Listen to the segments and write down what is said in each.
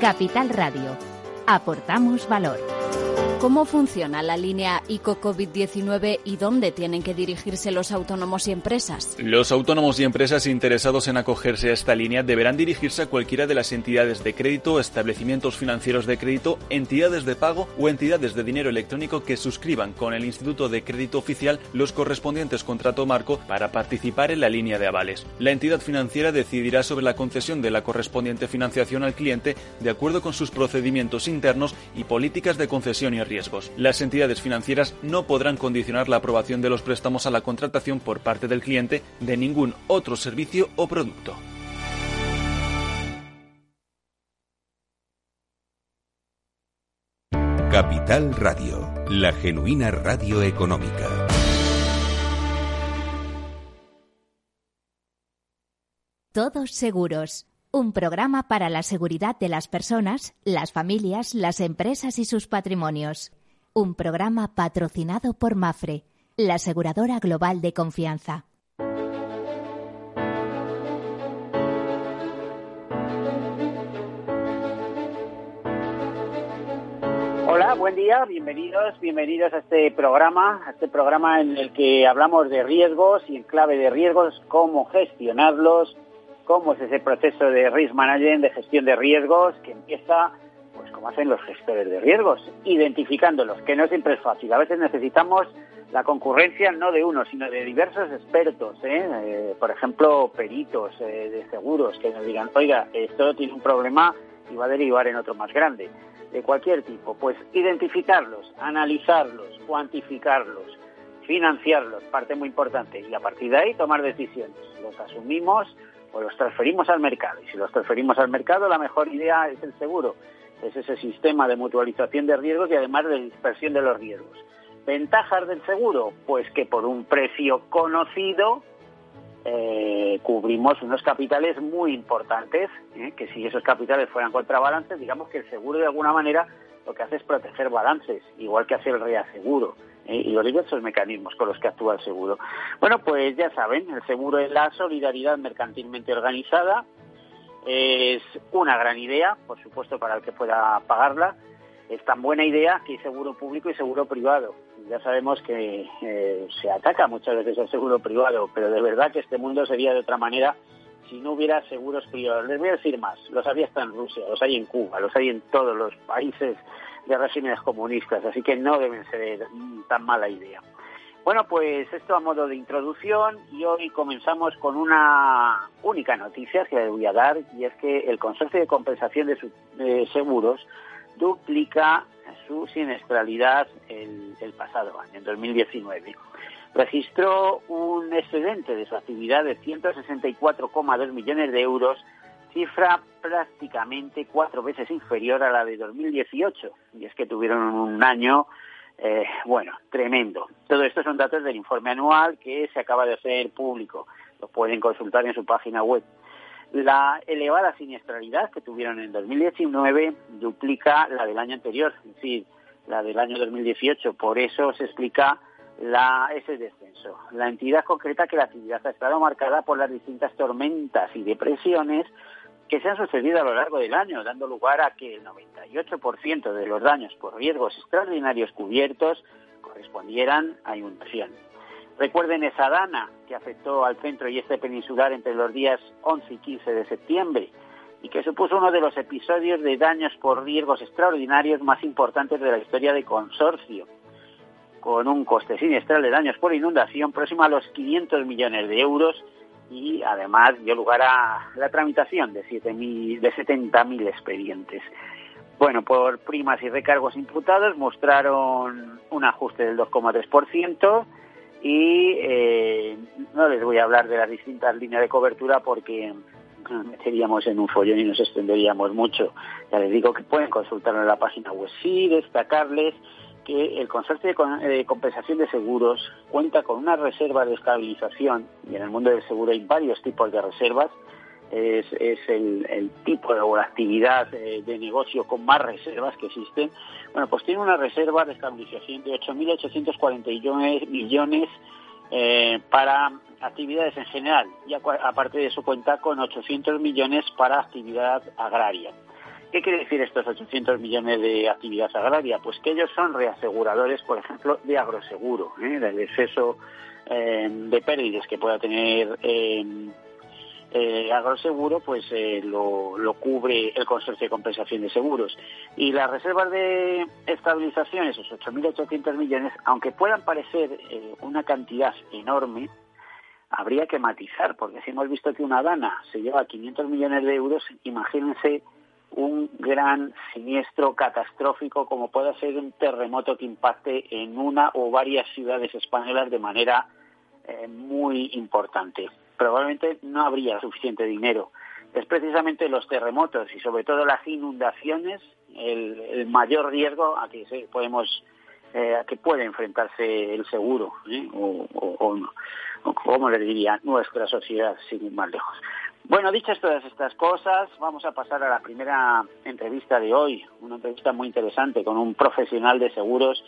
Capital Radio. Aportamos valor. ¿Cómo funciona la línea ICO COVID-19 y dónde tienen que dirigirse los autónomos y empresas? Los autónomos y empresas interesados en acogerse a esta línea deberán dirigirse a cualquiera de las entidades de crédito, establecimientos financieros de crédito, entidades de pago o entidades de dinero electrónico que suscriban con el Instituto de Crédito Oficial los correspondientes contrato marco para participar en la línea de avales. La entidad financiera decidirá sobre la concesión de la correspondiente financiación al cliente de acuerdo con sus procedimientos internos y políticas de concesión y riesgos. Las entidades financieras no podrán condicionar la aprobación de los préstamos a la contratación por parte del cliente de ningún otro servicio o producto. Capital Radio, la genuina radio económica. Todos seguros. Un programa para la seguridad de las personas, las familias, las empresas y sus patrimonios. Un programa patrocinado por Mafre, la aseguradora global de confianza. Hola, buen día, bienvenidos, bienvenidos a este programa, a este programa en el que hablamos de riesgos y en clave de riesgos, cómo gestionarlos, cómo es ese proceso de risk management, de gestión de riesgos, que empieza, pues como hacen los gestores de riesgos, identificándolos, que no siempre es fácil. A veces necesitamos la concurrencia no de uno, sino de diversos expertos, ¿eh? Eh, por ejemplo, peritos eh, de seguros, que nos digan, oiga, esto tiene un problema y va a derivar en otro más grande, de cualquier tipo. Pues identificarlos, analizarlos, cuantificarlos, financiarlos, parte muy importante, y a partir de ahí tomar decisiones. Los asumimos, o los transferimos al mercado. Y si los transferimos al mercado, la mejor idea es el seguro. Es ese sistema de mutualización de riesgos y además de dispersión de los riesgos. ¿Ventajas del seguro? Pues que por un precio conocido eh, cubrimos unos capitales muy importantes, ¿eh? que si esos capitales fueran contrabalances, digamos que el seguro de alguna manera lo que hace es proteger balances, igual que hace el reaseguro. ¿Eh? y los diversos mecanismos con los que actúa el seguro. Bueno, pues ya saben, el seguro es la solidaridad mercantilmente organizada, es una gran idea, por supuesto, para el que pueda pagarla. Es tan buena idea que hay seguro público y seguro privado. Ya sabemos que eh, se ataca muchas veces al seguro privado, pero de verdad que este mundo sería de otra manera si no hubiera seguros privados. Les voy a decir más, los había hasta en Rusia, los hay en Cuba, los hay en todos los países de regímenes comunistas, así que no deben ser tan mala idea. Bueno, pues esto a modo de introducción y hoy comenzamos con una única noticia que les voy a dar y es que el Consorcio de Compensación de, Seguros duplica su siniestralidad el, el pasado año, en 2019 registró un excedente de su actividad de 164,2 millones de euros cifra prácticamente cuatro veces inferior a la de 2018. Y es que tuvieron un año, eh, bueno, tremendo. Todo esto son datos del informe anual que se acaba de hacer público. Lo pueden consultar en su página web. La elevada siniestralidad que tuvieron en 2019 duplica la del año anterior, es decir, la del año 2018. Por eso se explica la, ese descenso. La entidad concreta que la actividad ha estado marcada por las distintas tormentas y depresiones que se han sucedido a lo largo del año, dando lugar a que el 98% de los daños por riesgos extraordinarios cubiertos correspondieran a inundación. Recuerden esa dana que afectó al centro y este peninsular entre los días 11 y 15 de septiembre y que supuso uno de los episodios de daños por riesgos extraordinarios más importantes de la historia del consorcio, con un coste sinestral de daños por inundación próximo a los 500 millones de euros y además dio lugar a la tramitación de, 7 de 70.000 expedientes. Bueno, por primas y recargos imputados mostraron un ajuste del 2,3% y eh, no les voy a hablar de las distintas líneas de cobertura porque meteríamos en un follón y nos extenderíamos mucho. Ya les digo que pueden consultarlo en la página web. Sí, destacarles que el Consorcio de Compensación de Seguros cuenta con una reserva de estabilización, y en el mundo del seguro hay varios tipos de reservas, es, el, tipo de, o la actividad eh, de, negocio con más reservas que existen. Bueno, pues tiene una reserva de estabilización de 8.841 millones eh, para actividades en general y aparte de eso cuenta con 800 millones para actividad agraria. ¿Qué quiere decir estos 800 millones de actividad agraria? Pues que ellos son reaseguradores, por ejemplo, de agroseguro, ¿eh? del exceso eh, de pérdidas que pueda tener eh, eh, agroseguro, pues eh, lo, cubre el consorcio de compensación de seguros. Y las reservas de estabilización, esos 8.800 millones, aunque puedan parecer una cantidad enorme, habría que matizar, porque si hemos visto que una dana se lleva 500 millones de euros, imagínense un gran siniestro catastrófico como pueda ser un terremoto que impacte en una o varias ciudades españolas de manera eh, muy importante probablemente no habría suficiente dinero. Es precisamente los terremotos y sobre todo las inundaciones el, mayor riesgo a que podemos eh, a que puede enfrentarse el seguro ¿eh? o, o, como le diría nuestra sociedad sin ir más lejos. Bueno, dichas todas estas cosas, vamos a pasar a la primera entrevista de hoy, una entrevista muy interesante con un profesional de seguros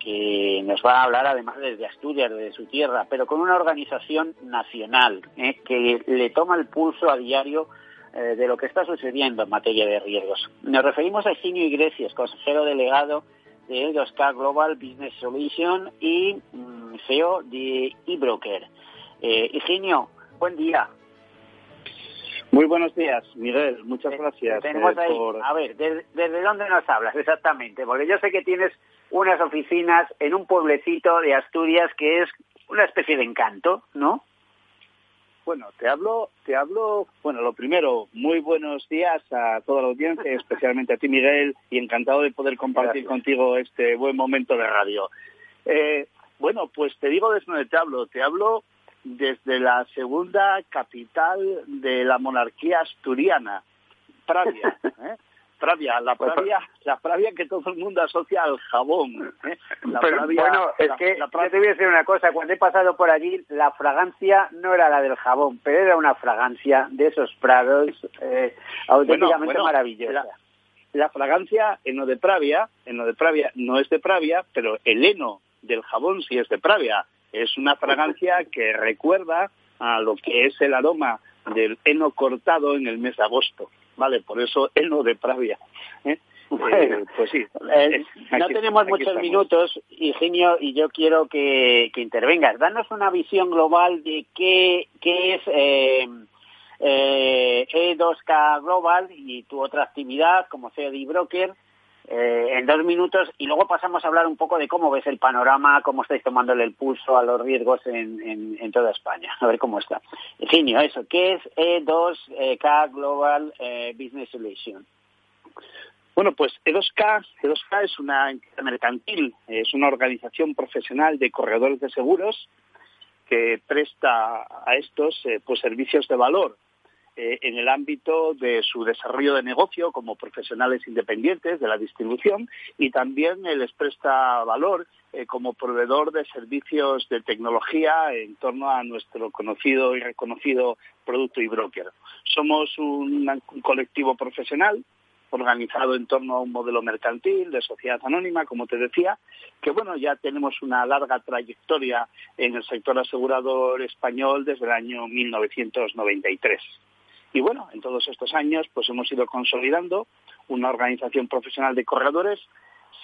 que nos va a hablar además desde Asturias, desde su tierra, pero con una organización nacional ¿eh? que le toma el pulso a diario eh, de lo que está sucediendo en materia de riesgos. Nos referimos a Eugenio Iglesias, consejero delegado de 2K Global Business Solution y mm, CEO de eBroker. Eh, buen día. Muy buenos días, Miguel. Muchas gracias. Tenemos ahí, A ver, ¿desde dónde nos hablas exactamente? Porque yo sé que tienes unas oficinas en un pueblecito de Asturias que es una especie de encanto, ¿no? Bueno, te hablo, te hablo, bueno, lo primero, muy buenos días a toda la audiencia, especialmente a ti, Miguel, y encantado de poder compartir contigo este buen momento de radio. Eh, bueno, pues te digo desde donde te hablo, te hablo desde la segunda capital de la monarquía asturiana, Pravia. ¿eh? Pravia, la pues, Pravia, la Pravia que todo el mundo asocia al jabón. ¿eh? Pero, bueno, es que yo te voy a decir una cosa, cuando he pasado por allí, la fragancia no era la del jabón, pero era una fragancia de esos prados eh, auténticamente maravillosa. La, fragancia en lo de Pravia, en lo de Pravia no es de Pravia, pero el heno del jabón sí es de Pravia. Es una fragancia que recuerda a lo que es el aroma del heno cortado en el mes de agosto. ¿vale? Por eso heno de Pravia. ¿eh? eh pues sí. Eh, no tenemos muchos minutos, Ingenio, y yo quiero que, que, intervengas. Danos una visión global de qué, qué es eh, E2K e Global y tu otra actividad como CEO de Broker eh, en dos minutos y luego pasamos a hablar un poco de cómo ves el panorama, cómo estáis tomándole el pulso a los riesgos en, en, toda España. A ver cómo está. Finio, eso, ¿qué es E2K Global eh, Business Solution? Bueno, pues E2K, E2K es una entidad mercantil, es una organización profesional de corredores de seguros que presta a estos eh, pues servicios de valor eh, en el ámbito de su desarrollo de negocio como profesionales independientes de la distribución y también les presta valor eh, como proveedor de servicios de tecnología en torno a nuestro conocido y reconocido producto y broker. Somos un, un colectivo profesional organizado en torno a un modelo mercantil de sociedad anónima, como te decía, que bueno, ya tenemos una larga trayectoria en el sector asegurador español desde el año 1993. Y bueno, en todos estos años pues hemos ido consolidando una organización profesional de corredores,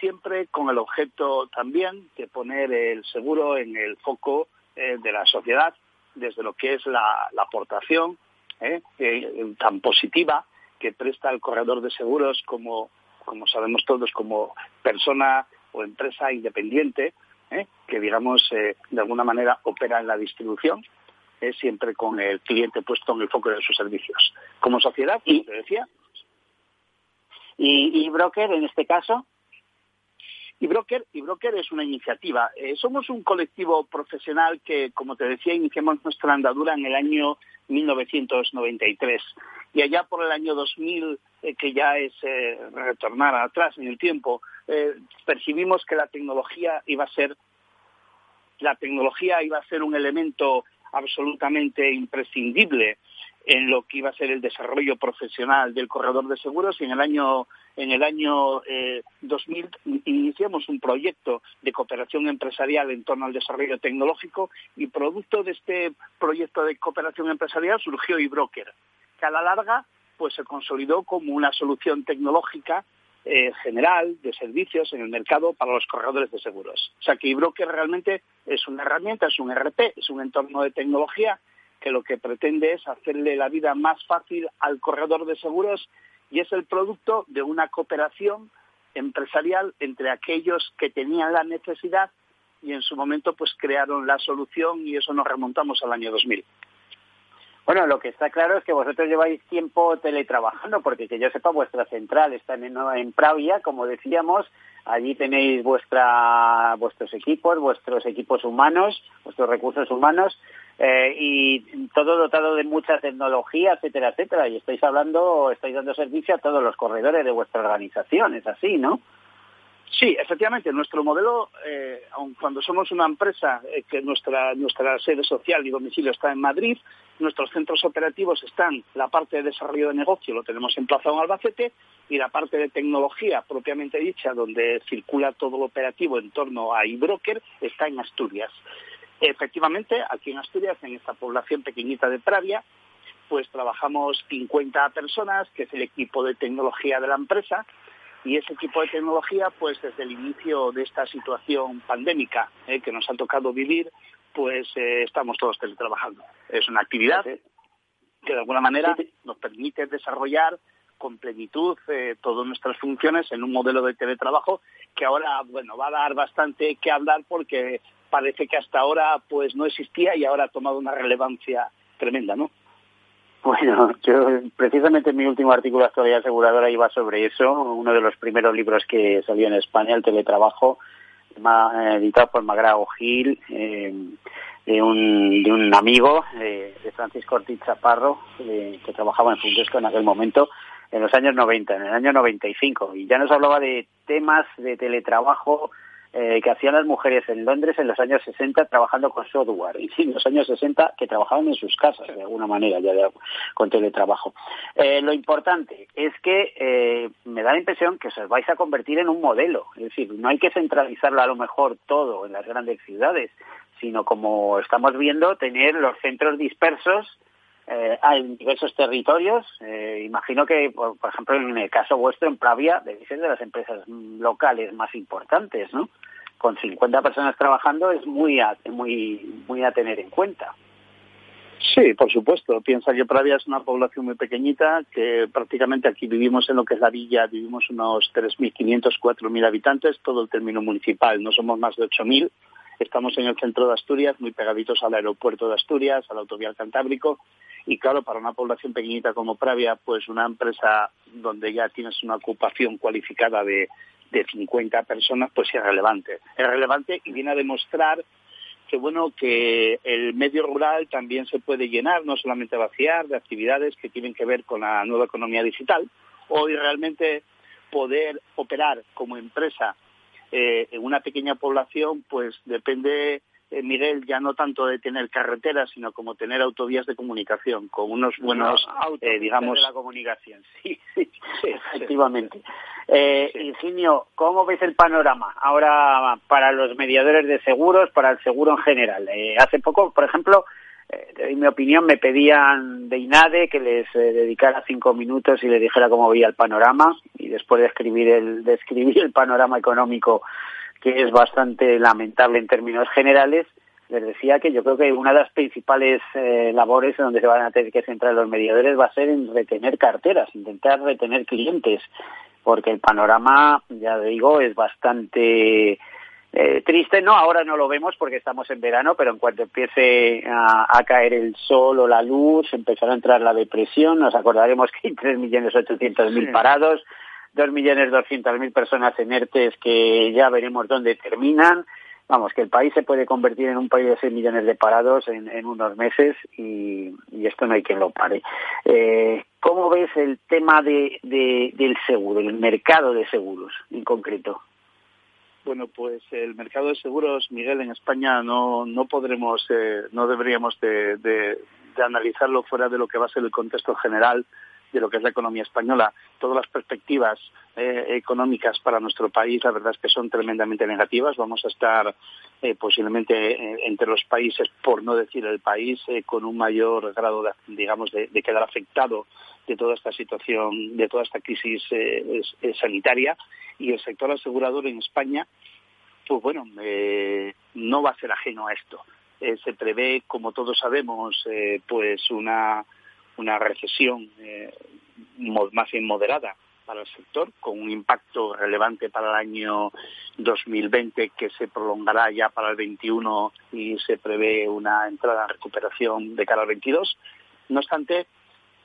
siempre con el objeto también de poner el seguro en el foco eh, de la sociedad, desde lo que es la, aportación eh, eh, tan positiva que presta el corredor de seguros como, como sabemos todos, como persona o empresa independiente, que digamos de alguna manera opera en la distribución es siempre con el cliente puesto en el foco de sus servicios. Como sociedad, como te decía. ¿Y, broker en este caso? Y Broker, y Broker es una iniciativa. Eh, somos un colectivo profesional que, como te decía, iniciamos nuestra andadura en el año 1993. Y allá por el año 2000, eh, que ya es eh, retornar atrás en el tiempo, percibimos que la tecnología iba a ser la tecnología iba a ser un elemento absolutamente imprescindible en lo que iba a ser el desarrollo profesional del corredor de seguros. Y en el año en el año 2000 eh, iniciamos un proyecto de cooperación empresarial en torno al desarrollo tecnológico y producto de este proyecto de cooperación empresarial surgió eBroker, que a la larga pues se consolidó como una solución tecnológica eh, general de servicios en el mercado para los corredores de seguros. O sea que eBroker realmente es una herramienta, es un RP, es un entorno de tecnología que lo que pretende es hacerle la vida más fácil al corredor de seguros y es el producto de una cooperación empresarial entre aquellos que tenían la necesidad y en su momento pues crearon la solución y eso nos remontamos al año 2000. Bueno, lo que está claro es que vosotros lleváis tiempo teletrabajando, porque que yo sepa, vuestra central está en, en Pravia, como decíamos, allí tenéis vuestra, vuestros equipos, vuestros equipos humanos, vuestros recursos humanos, eh, y todo dotado de mucha tecnología, etcétera, etcétera, y estáis hablando, estáis dando servicio a todos los corredores de vuestra organización, es así, ¿no? Sí, efectivamente, nuestro modelo, eh, aun cuando somos una empresa eh, que nuestra, nuestra sede social y domicilio está en Madrid, nuestros centros operativos están, la parte de desarrollo de negocio lo tenemos emplazado en Albacete y la parte de tecnología propiamente dicha, donde circula todo lo operativo en torno a iBroker, está en Asturias. Efectivamente, aquí en Asturias, en esta población pequeñita de Pravia, pues trabajamos 50 personas, que es el equipo de tecnología de la empresa, y ese equipo de tecnología, pues desde el inicio de esta situación pandémica eh, que nos ha tocado vivir, pues eh, estamos todos teletrabajando. Es una actividad que de alguna manera nos permite desarrollar con plenitud eh, todas nuestras funciones en un modelo de teletrabajo que ahora bueno va a dar bastante que hablar porque parece que hasta ahora pues no existía y ahora ha tomado una relevancia tremenda, ¿no? Bueno, yo precisamente mi último artículo de actualidad aseguradora iba sobre eso, uno de los primeros libros que salió en España, el teletrabajo, editado por Magrao Gil, eh, de, un, de un amigo de Francisco Ortiz Chaparro, que trabajaba en Fundesco en aquel momento, en los años 90, en el año 95, y ya nos hablaba de temas de teletrabajo, eh, que hacían las mujeres en Londres en los años 60 trabajando con software y en los años 60 que trabajaban en sus casas de alguna manera ya con teletrabajo. Eh, lo importante es que eh, me da la impresión que os vais a convertir en un modelo, es decir, no hay que centralizarlo a lo mejor todo en las grandes ciudades, sino como estamos viendo, tener los centros dispersos eh, en diversos territorios. Eh, imagino que, por, ejemplo, en el caso vuestro, en Pravia, debe ser de las empresas locales más importantes, ¿no? Con 50 personas trabajando es muy a, muy, muy a tener en cuenta. Sí, por supuesto. Piensa que Pravia es una población muy pequeñita, que prácticamente aquí vivimos en lo que es la villa, vivimos unos 3.500, 4.000 habitantes, todo el término municipal, no somos más de 8.000. Estamos en el centro de Asturias, muy pegaditos al aeropuerto de Asturias, al autovial Cantábrico, y claro, para una población pequeñita como Pravia, pues una empresa donde ya tienes una ocupación cualificada de, de 50 personas, pues es relevante. Es relevante y viene a demostrar que bueno que el medio rural también se puede llenar, no solamente vaciar, de actividades que tienen que ver con la nueva economía digital. Hoy realmente poder operar como empresa eh, en una pequeña población, pues depende eh, Miguel, ya no tanto de tener carreteras, sino como tener autovías de comunicación, con unos buenos, eh, digamos... de la comunicación, sí, sí, efectivamente. Eh, Ingenio, ¿cómo ves el panorama ahora para los mediadores de seguros, para el seguro en general? Eh, hace poco, por ejemplo, en mi opinión, me pedían de INADE que les dedicara cinco minutos y les dijera cómo veía el panorama. Y después de escribir el, de el panorama económico que es bastante lamentable en términos generales, les decía que yo creo que una de las principales eh, labores en donde se van a tener que centrar los mediadores va a ser en retener carteras, intentar retener clientes, porque el panorama, ya digo, es bastante eh, triste. No, ahora no lo vemos porque estamos en verano, pero en cuanto empiece a, caer el sol o la luz, empezará a entrar la depresión. Nos acordaremos que hay 3.800.000 parados, 2.200.000 personas en ERTES que ya veremos dónde terminan. Vamos, que el país se puede convertir en un país de 6 millones de parados en, unos meses y, esto no hay quien lo pare. Eh, ¿Cómo ves el tema de, del seguro, el mercado de seguros en concreto? Bueno, pues el mercado de seguros, Miguel, en España no, no podremos, eh, no deberíamos de, de analizarlo fuera de lo que va a ser el contexto general de lo que es la economía española. Todas las perspectivas eh, económicas para nuestro país, la verdad es que son tremendamente negativas. Vamos a estar eh, posiblemente eh, entre los países, por no decir el país, con un mayor grado, de, digamos, de, quedar afectado de toda esta situación, de toda esta crisis eh, sanitaria y el sector asegurador en España, pues bueno, no va a ser ajeno a esto. se prevé, como todos sabemos, pues una, una recesión más bien moderada para el sector, con un impacto relevante para el año 2020 que se prolongará ya para el 21 y se prevé una entrada en recuperación de cara al 22. No obstante,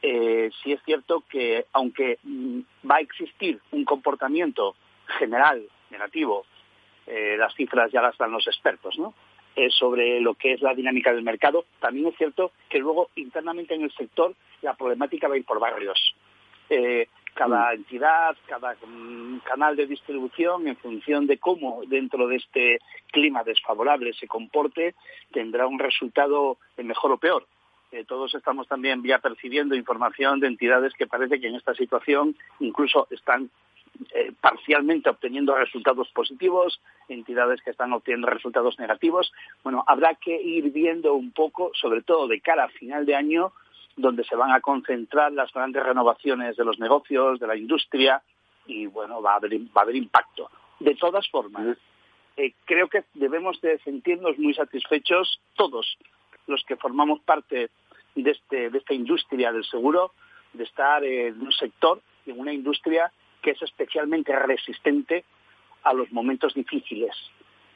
eh, sí es cierto que aunque mm, va a existir un comportamiento general negativo, eh, las cifras ya las dan los expertos, ¿no? Eh, sobre lo que es la dinámica del mercado, también es cierto que luego internamente en el sector la problemática va a ir por barrios. Eh, cada mm. entidad, cada mm, canal de distribución, en función de cómo dentro de este clima desfavorable se comporte, tendrá un resultado mejor o peor. Eh, todos estamos también ya percibiendo información de entidades que parece que en esta situación incluso están eh, parcialmente obteniendo resultados positivos, entidades que están obteniendo resultados negativos. Bueno, habrá que ir viendo un poco, sobre todo de cara a final de año, donde se van a concentrar las grandes renovaciones de los negocios, de la industria, y bueno, va a haber, va a haber impacto. De todas formas, eh, creo que debemos de sentirnos muy satisfechos todos los que formamos parte de, este, de esta industria del seguro, de estar en un sector, en una industria que es especialmente resistente a los momentos difíciles.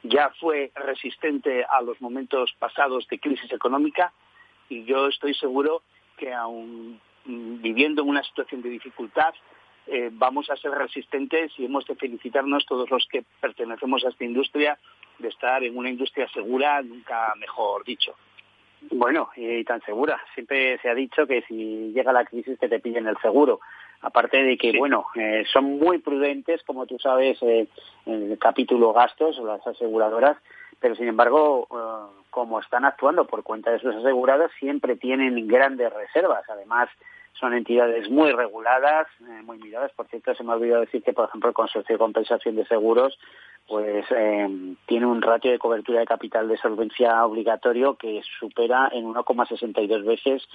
Ya fue resistente a los momentos pasados de crisis económica y yo estoy seguro que aún mm, viviendo en una situación de dificultad, eh, vamos a ser resistentes y hemos de felicitarnos todos los que pertenecemos a esta industria de estar en una industria segura, nunca mejor dicho. Bueno, y tan segura. Siempre se ha dicho que si llega la crisis que te pillen el seguro. Aparte de que, bueno, eh, son muy prudentes, como tú sabes, eh, en el capítulo gastos, las aseguradoras, pero sin embargo, eh, como están actuando por cuenta de sus aseguradas, siempre tienen grandes reservas. Además, son entidades muy reguladas, eh, muy miradas. Por cierto, se me ha olvidado decir que, por ejemplo, el Consorcio de Compensación de Seguros pues eh, tiene un ratio de cobertura de capital de solvencia obligatorio que supera en 1,62 veces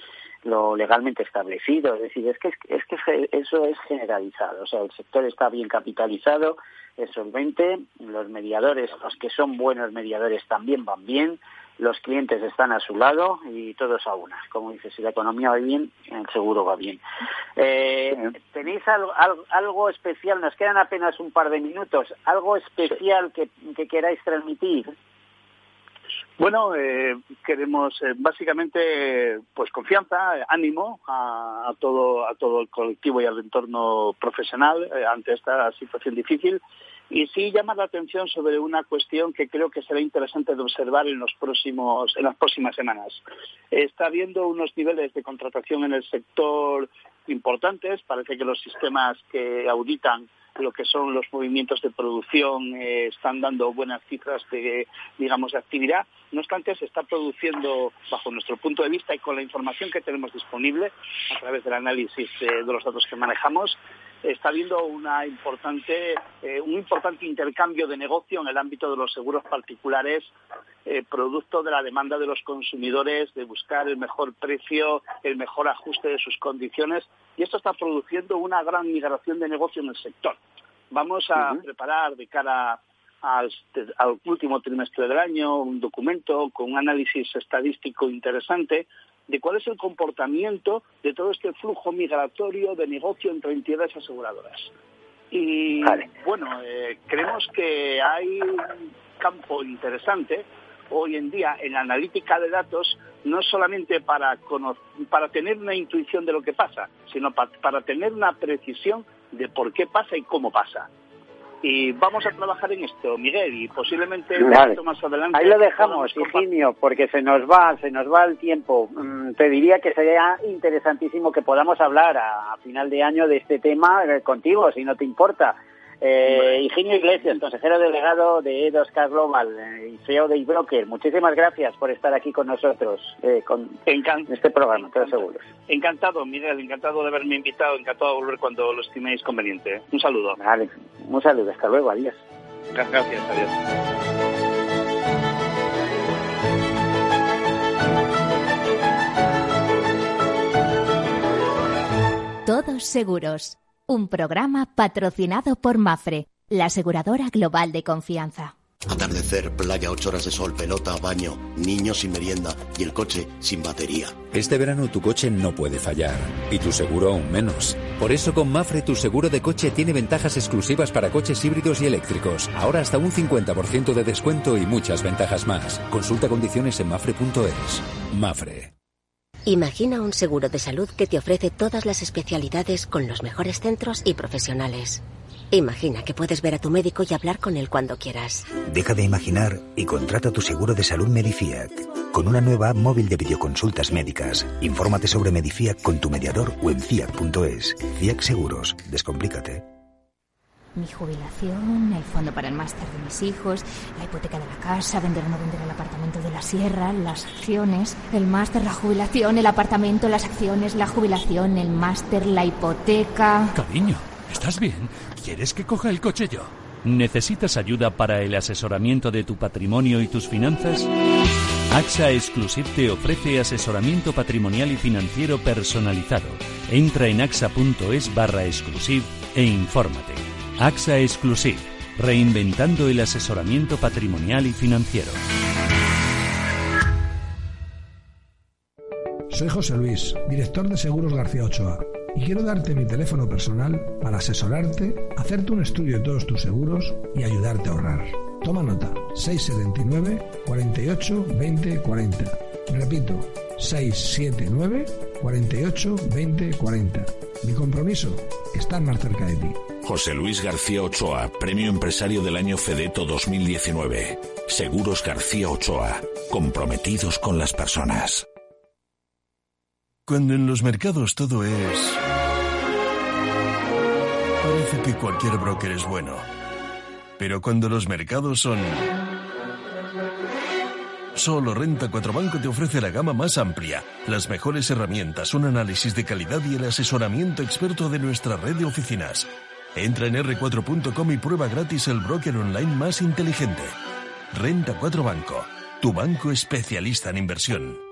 lo legalmente establecido. Es decir, es que, es que eso es generalizado. O sea, el sector está bien capitalizado, es solvente, los mediadores, los que son buenos mediadores también van bien, los clientes están a su lado y todos a una. Como dices, si la economía va bien, el seguro va bien. Eh, ¿Tenéis algo, algo, especial? Nos quedan apenas un par de minutos. ¿Algo especial que, queráis transmitir? Bueno, eh, queremos eh, básicamente pues confianza, ánimo a, todo a todo el colectivo y al entorno profesional ante esta situación difícil y sí llama la atención sobre una cuestión que creo que será interesante de observar en, los próximos, en las próximas semanas. Está habiendo unos niveles de contratación en el sector importantes. Parece que los sistemas que auditan lo que son los movimientos de producción eh, están dando buenas cifras de, digamos, de actividad. No obstante, se está produciendo, bajo nuestro punto de vista y con la información que tenemos disponible a través del análisis eh, de los datos que manejamos, está habiendo una importante, eh, un importante intercambio de negocio en el ámbito de los seguros particulares, eh, producto de la demanda de los consumidores de buscar el mejor precio, el mejor ajuste de sus condiciones, y esto está produciendo una gran migración de negocio en el sector. Vamos a preparar de cara al, último trimestre del año un documento con un análisis estadístico interesante de cuál es el comportamiento de todo este flujo migratorio de negocio entre entidades aseguradoras. Y bueno, eh, creemos que hay un campo interesante hoy en día en la analítica de datos, no solamente para, para tener una intuición de lo que pasa, sino para tener una precisión de por qué pasa y cómo pasa y vamos a trabajar en esto, Miguel, y posiblemente más adelante. Ahí lo dejamos, Higinio, porque se nos va, se nos va el tiempo. Mm, te diría que sería interesantísimo que podamos hablar a, final de año de este tema eh, contigo, si no te importa. Eh, Higinio Iglesias, consejero delegado de E2K Global eh, y CEO de eBroker, muchísimas gracias por estar aquí con nosotros eh, con este programa, te aseguro. Encantado, Miguel, encantado de haberme invitado, encantado de volver cuando lo estiméis conveniente. Un saludo. Vale, un saludo, hasta luego, adiós. Gracias, adiós. Todos Seguros, un programa patrocinado por Mafre, la aseguradora global de confianza. Atardecer, playa, ocho horas de sol, pelota, baño, niños sin merienda y el coche sin batería. Este verano tu coche no puede fallar y tu seguro aún menos. Por eso con Mafre tu seguro de coche tiene ventajas exclusivas para coches híbridos y eléctricos. Ahora hasta un 50% de descuento y muchas ventajas más. Consulta condiciones en mafre.es. Mafre. Imagina un seguro de salud que te ofrece todas las especialidades con los mejores centros y profesionales. Imagina que puedes ver a tu médico y hablar con él cuando quieras. Deja de imaginar y contrata tu seguro de salud Medifiac. Con una nueva app móvil de videoconsultas médicas. Infórmate sobre Medifiac con tu mediador o en fiat.es. Fiat Seguros. Descomplícate. Mi jubilación, el fondo para el máster de mis hijos, la hipoteca de la casa, vender o no vender el apartamento de la sierra, las acciones, el máster, la jubilación, el apartamento, las acciones, la jubilación, el máster, la hipoteca. Cariño, ¿estás bien? ¿Quieres que coja el coche yo? ¿Necesitas ayuda para el asesoramiento de tu patrimonio y tus finanzas? AXA Exclusive te ofrece asesoramiento patrimonial y financiero personalizado. Entra en axa.es barra exclusive e infórmate. AXA Exclusive, reinventando el asesoramiento patrimonial y financiero. Soy José Luis, director de Seguros García Ochoa, y quiero darte mi teléfono personal para asesorarte, hacerte un estudio de todos tus seguros y ayudarte a ahorrar. Toma nota, 679 48 20 40. Repito, 679 48 20 40. Mi compromiso, estar más cerca de ti. José Luis García Ochoa, Premio Empresario del Año Fedeto 2019. Seguros García Ochoa, comprometidos con las personas. Cuando en los mercados todo es... Parece que cualquier broker es bueno. Pero cuando los mercados son... Solo Renta 4 Banco te ofrece la gama más amplia, las mejores herramientas, un análisis de calidad y el asesoramiento experto de nuestra red de oficinas. Entra en r4.com y prueba gratis el broker online más inteligente. Renta 4 Banco, tu banco especialista en inversión.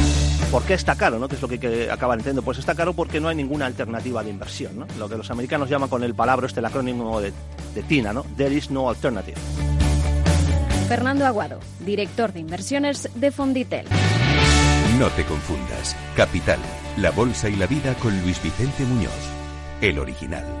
¿Por qué está caro? ¿no? ¿Qué es lo que, que acaban entendiendo? Pues está caro porque no hay ninguna alternativa de inversión. ¿no? Lo que los americanos llaman con el palabra, este el acrónimo de, de TINA, ¿no? There is no alternative. Fernando Aguado, director de inversiones de Fonditel. No te confundas. Capital, La Bolsa y la Vida con Luis Vicente Muñoz. El original.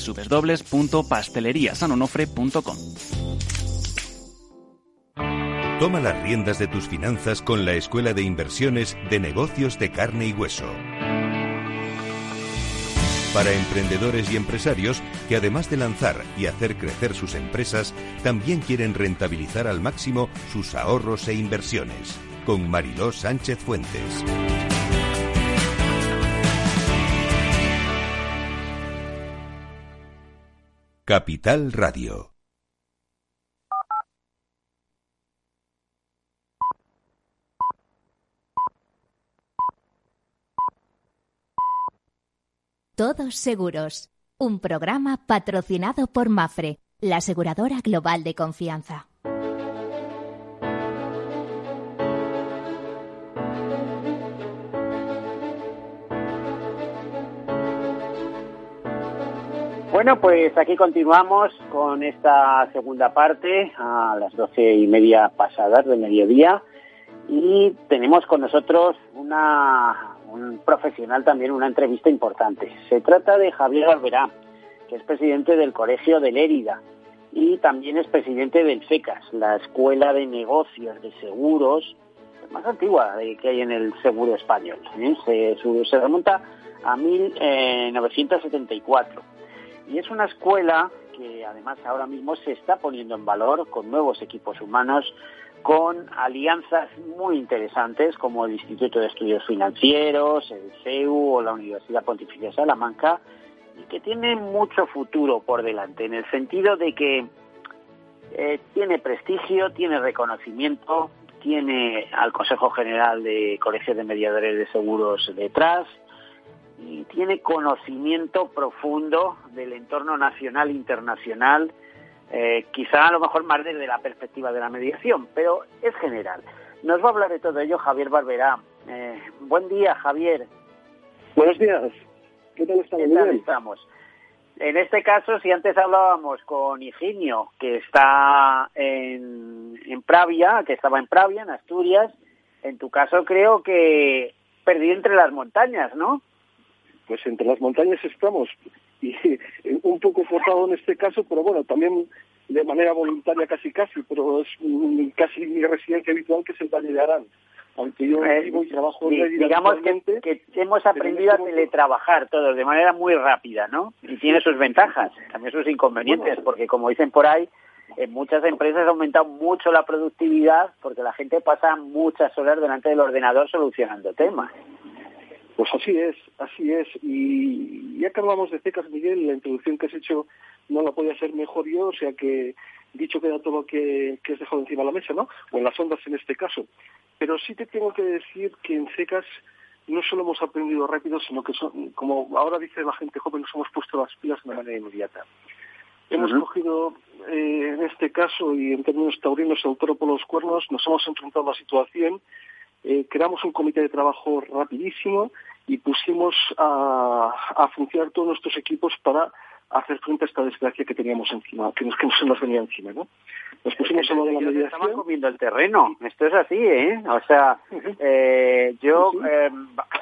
www.pasteleriasanonofre.com. Toma las riendas de tus finanzas con la Escuela de Inversiones de Negocios de Carne y Hueso. Para emprendedores y empresarios que además de lanzar y hacer crecer sus empresas, también quieren rentabilizar al máximo sus ahorros e inversiones. Con Mariló Sánchez Fuentes. Capital Radio. Todos Seguros, un programa patrocinado por Mafre, la aseguradora global de confianza. Bueno, pues aquí continuamos con esta segunda parte a las doce y media pasadas del mediodía y tenemos con nosotros una, un profesional también, una entrevista importante. Se trata de Javier Alberá, que es presidente del Colegio de Lérida y también es presidente del FECAS, la Escuela de Negocios de Seguros más antigua que hay en el seguro español. ¿eh? Se, remonta a 1974 y es una escuela que además ahora mismo se está poniendo en valor con nuevos equipos humanos, con alianzas muy interesantes como el Instituto de Estudios Financieros, el CEU o la Universidad Pontificia de Salamanca, y que tiene mucho futuro por delante, en el sentido de que eh, tiene prestigio, tiene reconocimiento, tiene al Consejo General de Colegios de Mediadores de Seguros detrás y tiene conocimiento profundo del entorno nacional e internacional, eh, quizá a lo mejor más desde la perspectiva de la mediación, pero es general. Nos va a hablar de todo ello Javier Barberá. Eh, buen día, Javier. Buenos días. ¿Qué tal estamos? ¿Qué tal estamos? En este caso, si antes hablábamos con Higinio, que está en, en Pravia, que estaba en Pravia, en Asturias, en tu caso creo que perdí entre las montañas, ¿no? Pues entre las montañas estamos, y un poco forzado en este caso, pero bueno, también de manera voluntaria casi casi, pero es casi mi residencia habitual que es el Valle de Arán aunque yo eh, vivo y trabajo digamos que, hemos aprendido a teletrabajar todos de manera muy rápida, ¿no? Y tiene sus ventajas, también sus inconvenientes, porque como dicen por ahí, en muchas empresas ha aumentado mucho la productividad porque la gente pasa muchas horas delante del ordenador solucionando temas. Pues así es, así es. Y ya que hablamos de CECAS, Miguel, la introducción que has hecho no la podía hacer mejor yo, o sea que dicho queda todo lo que, que has dejado encima de la mesa, ¿no? O en las ondas en este caso. Pero sí te tengo que decir que en CECAS no solo hemos aprendido rápido, sino que, son, como ahora dice la gente joven, nos hemos puesto las pilas de manera inmediata. Hemos cogido, eh, en este caso, y en términos taurinos, el toro por los cuernos, nos hemos enfrentado a la situación, eh, creamos un comité de trabajo rapidísimo y pusimos a, a funcionar todos nuestros equipos para hacer frente a esta desgracia que teníamos encima, que nos, que nos venía encima, ¿no? Nos pusimos a lo de la mediación. Estaban comiendo el terreno, esto es así, ¿eh? O sea, eh, yo eh,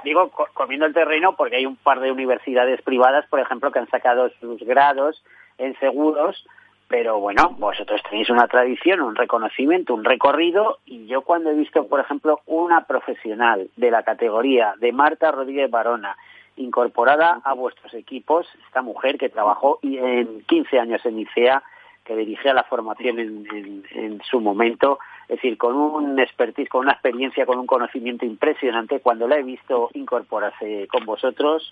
digo comiendo el terreno porque hay un par de universidades privadas, por ejemplo, que han sacado sus grados en seguros, pero bueno, vosotros tenéis una tradición, un reconocimiento, un recorrido, y yo cuando he visto, por ejemplo, una profesional de la categoría de Marta Rodríguez Barona, incorporada a vuestros equipos, esta mujer que trabajó en 15 años en ICEA, que dirigía la formación en, su momento, es decir, con un expertise, con una experiencia, con un conocimiento impresionante, cuando la he visto incorporarse con vosotros,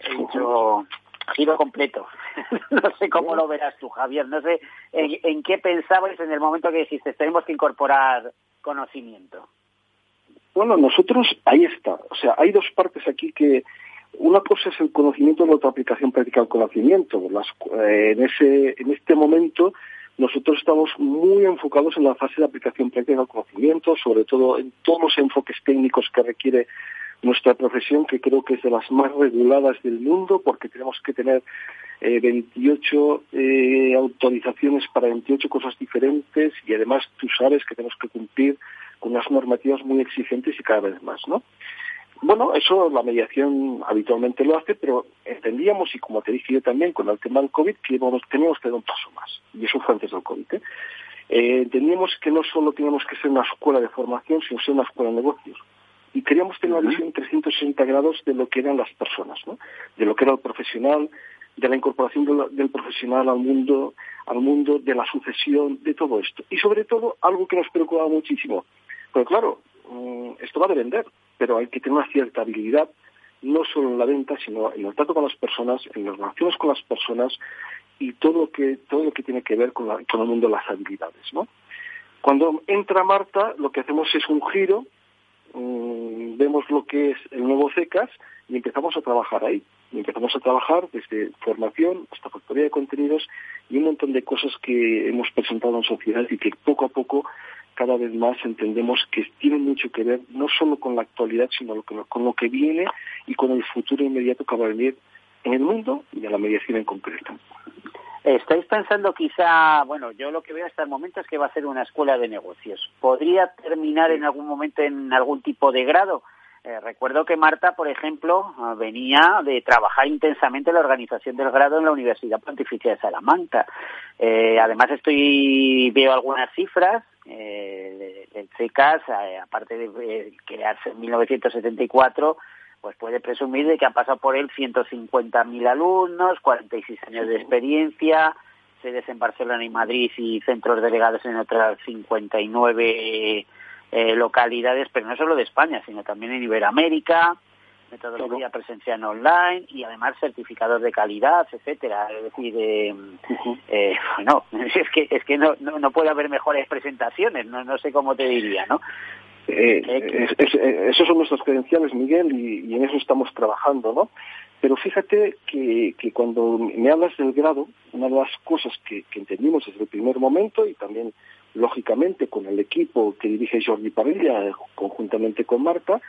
he dicho giro completo. no sé cómo lo verás tú, Javier, no sé en, qué pensabais en el momento que dijiste, tenemos que incorporar conocimiento. Bueno, nosotros, ahí está. O sea, hay dos partes aquí que, una cosa es el conocimiento y la otra aplicación práctica del conocimiento. Eh, en, ese, en este momento nosotros estamos muy enfocados en la fase de aplicación práctica del conocimiento, sobre todo en todos los enfoques técnicos que requiere nuestra profesión, que creo que es de las más reguladas del mundo, porque tenemos que tener eh, 28 eh, autorizaciones para 28 cosas diferentes y además tú sabes que tenemos que cumplir con unas normativas muy exigentes y cada vez más, ¿no? Bueno, eso la mediación habitualmente lo hace, pero entendíamos, y como te dije yo también con el tema del COVID, que teníamos que dar un paso más. Y eso fue antes del COVID. ¿eh? Eh, entendíamos que no solo teníamos que ser una escuela de formación, sino ser una escuela de negocios. Y queríamos tener una visión 360 grados de lo que eran las personas, ¿no? de lo que era el profesional, de la incorporación del profesional al mundo, al mundo de la sucesión, de todo esto. Y sobre todo, algo que nos preocupaba muchísimo. Pero claro, mm, esto va a vender pero hay que tener una cierta habilidad, no solo en la venta, sino en el trato con las personas, en las relaciones con las personas y todo lo que, todo lo que tiene que ver con, el mundo de las habilidades. ¿no? Cuando entra Marta, lo que hacemos es un giro, mm, vemos lo que es el nuevo CECAS y empezamos a trabajar ahí. y empezamos a trabajar desde formación hasta factoría de contenidos y un montón de cosas que hemos presentado en sociedad y que poco a poco cada vez más entendemos que tienen mucho que ver no solo con la actualidad, sino con lo que viene y con el futuro inmediato que va a venir en el mundo y a la mediación en concreto. ¿Estáis pensando quizá, bueno, yo lo que veo hasta el momento es que va a ser una escuela de negocios. ¿Podría terminar en algún momento en algún tipo de grado? Eh, recuerdo que Marta, por ejemplo, ah, venía de trabajar intensamente en la organización del grado en la Universidad Pontificia de Salamanca. Eh, además, estoy veo algunas cifras eh, CECAS, aparte de crearse en 1974, pues puede presumir de que han pasado por él 150.000 alumnos, 46 años de experiencia, sedes en Barcelona y Madrid y centros delegados en otras 59 eh, localidades, pero no solo de España, sino también en Iberoamérica, metodología presencial online y además certificados de calidad, etcétera. Es decir, eh, eh, bueno, es que es que no, no, puede haber mejores presentaciones, no, no sé cómo te diría, ¿no? Eh, esos son nuestros credenciales, Miguel, y, en eso estamos trabajando, ¿no? Pero fíjate que, que, cuando me hablas del grado, una de las cosas que, que entendimos desde el primer momento y también lógicamente con el equipo que dirige Jordi Parrilla, conjuntamente con Marta,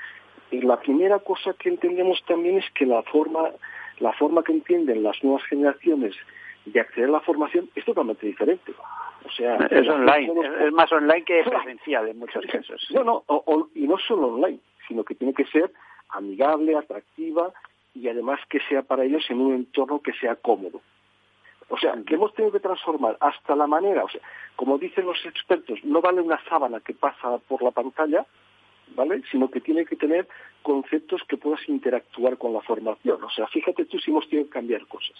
y la primera cosa que entendemos también es que la forma, la forma que entienden las nuevas generaciones de acceder a la formación es totalmente diferente. O sea, es online, es más online que presencial en muchos casos. No, no, y no solo online, sino que tiene que ser amigable, atractiva y además que sea para ellos en un entorno que sea cómodo. O sea, que hemos tenido que transformar hasta la manera, o sea, como dicen los expertos, no vale una sábana que pasa por la pantalla, ¿vale? Sino que tiene que tener conceptos que puedas interactuar con la formación. O sea, fíjate tú si hemos tenido que cambiar cosas.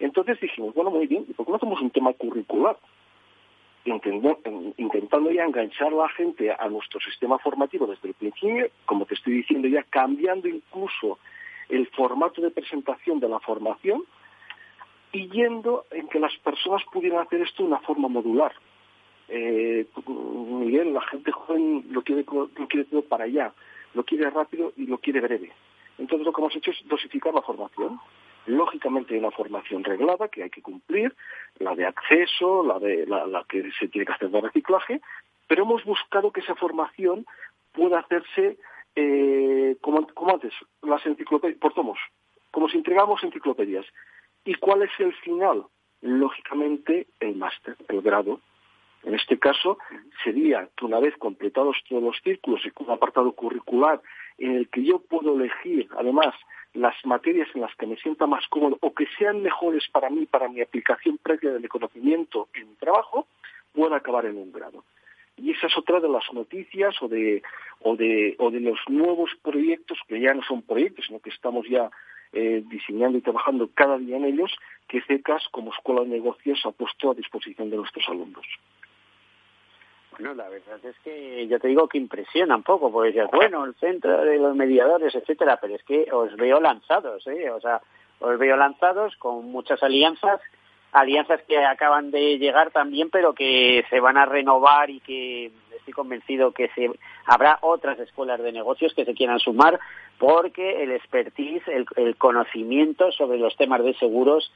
Entonces dijimos, bueno, muy bien, ¿y por qué no hacemos un tema curricular? intentando ya enganchar a la gente a nuestro sistema formativo desde el principio, como te estoy diciendo ya, cambiando incluso el formato de presentación de la formación, y yendo en que las personas pudieran hacer esto de una forma modular. Eh, Miguel, la gente joven lo quiere, lo quiere todo para allá, lo quiere rápido y lo quiere breve. Entonces lo que hemos hecho es dosificar la formación. Lógicamente hay una formación reglada que hay que cumplir, la de acceso, la de la, que se tiene que hacer de reciclaje, pero hemos buscado que esa formación pueda hacerse eh, como, antes, las enciclopedias, por como si entregamos enciclopedias. ¿Y cuál es el final? Lógicamente, el máster, el grado. En este caso, sería que una vez completados todos los círculos y un apartado curricular en el que yo puedo elegir, además, las materias en las que me sienta más cómodo o que sean mejores para mí, para mi aplicación previa del conocimiento en mi trabajo, pueda acabar en un grado. Y esa es otra de las noticias o de, o de, o de los nuevos proyectos, que ya no son proyectos, sino que estamos ya eh, diseñando y trabajando cada día en ellos, que CECAS como escuela de negocios ha puesto a disposición de nuestros alumnos. Bueno, la verdad es que yo te digo que impresiona un poco, porque dices, bueno, el centro de los mediadores, etcétera, pero es que os veo lanzados, ¿eh? O sea, os veo lanzados con muchas alianzas, alianzas que acaban de llegar también, pero que se van a renovar y que estoy convencido que se, habrá otras escuelas de negocios que se quieran sumar porque el expertise, el, conocimiento sobre los temas de seguros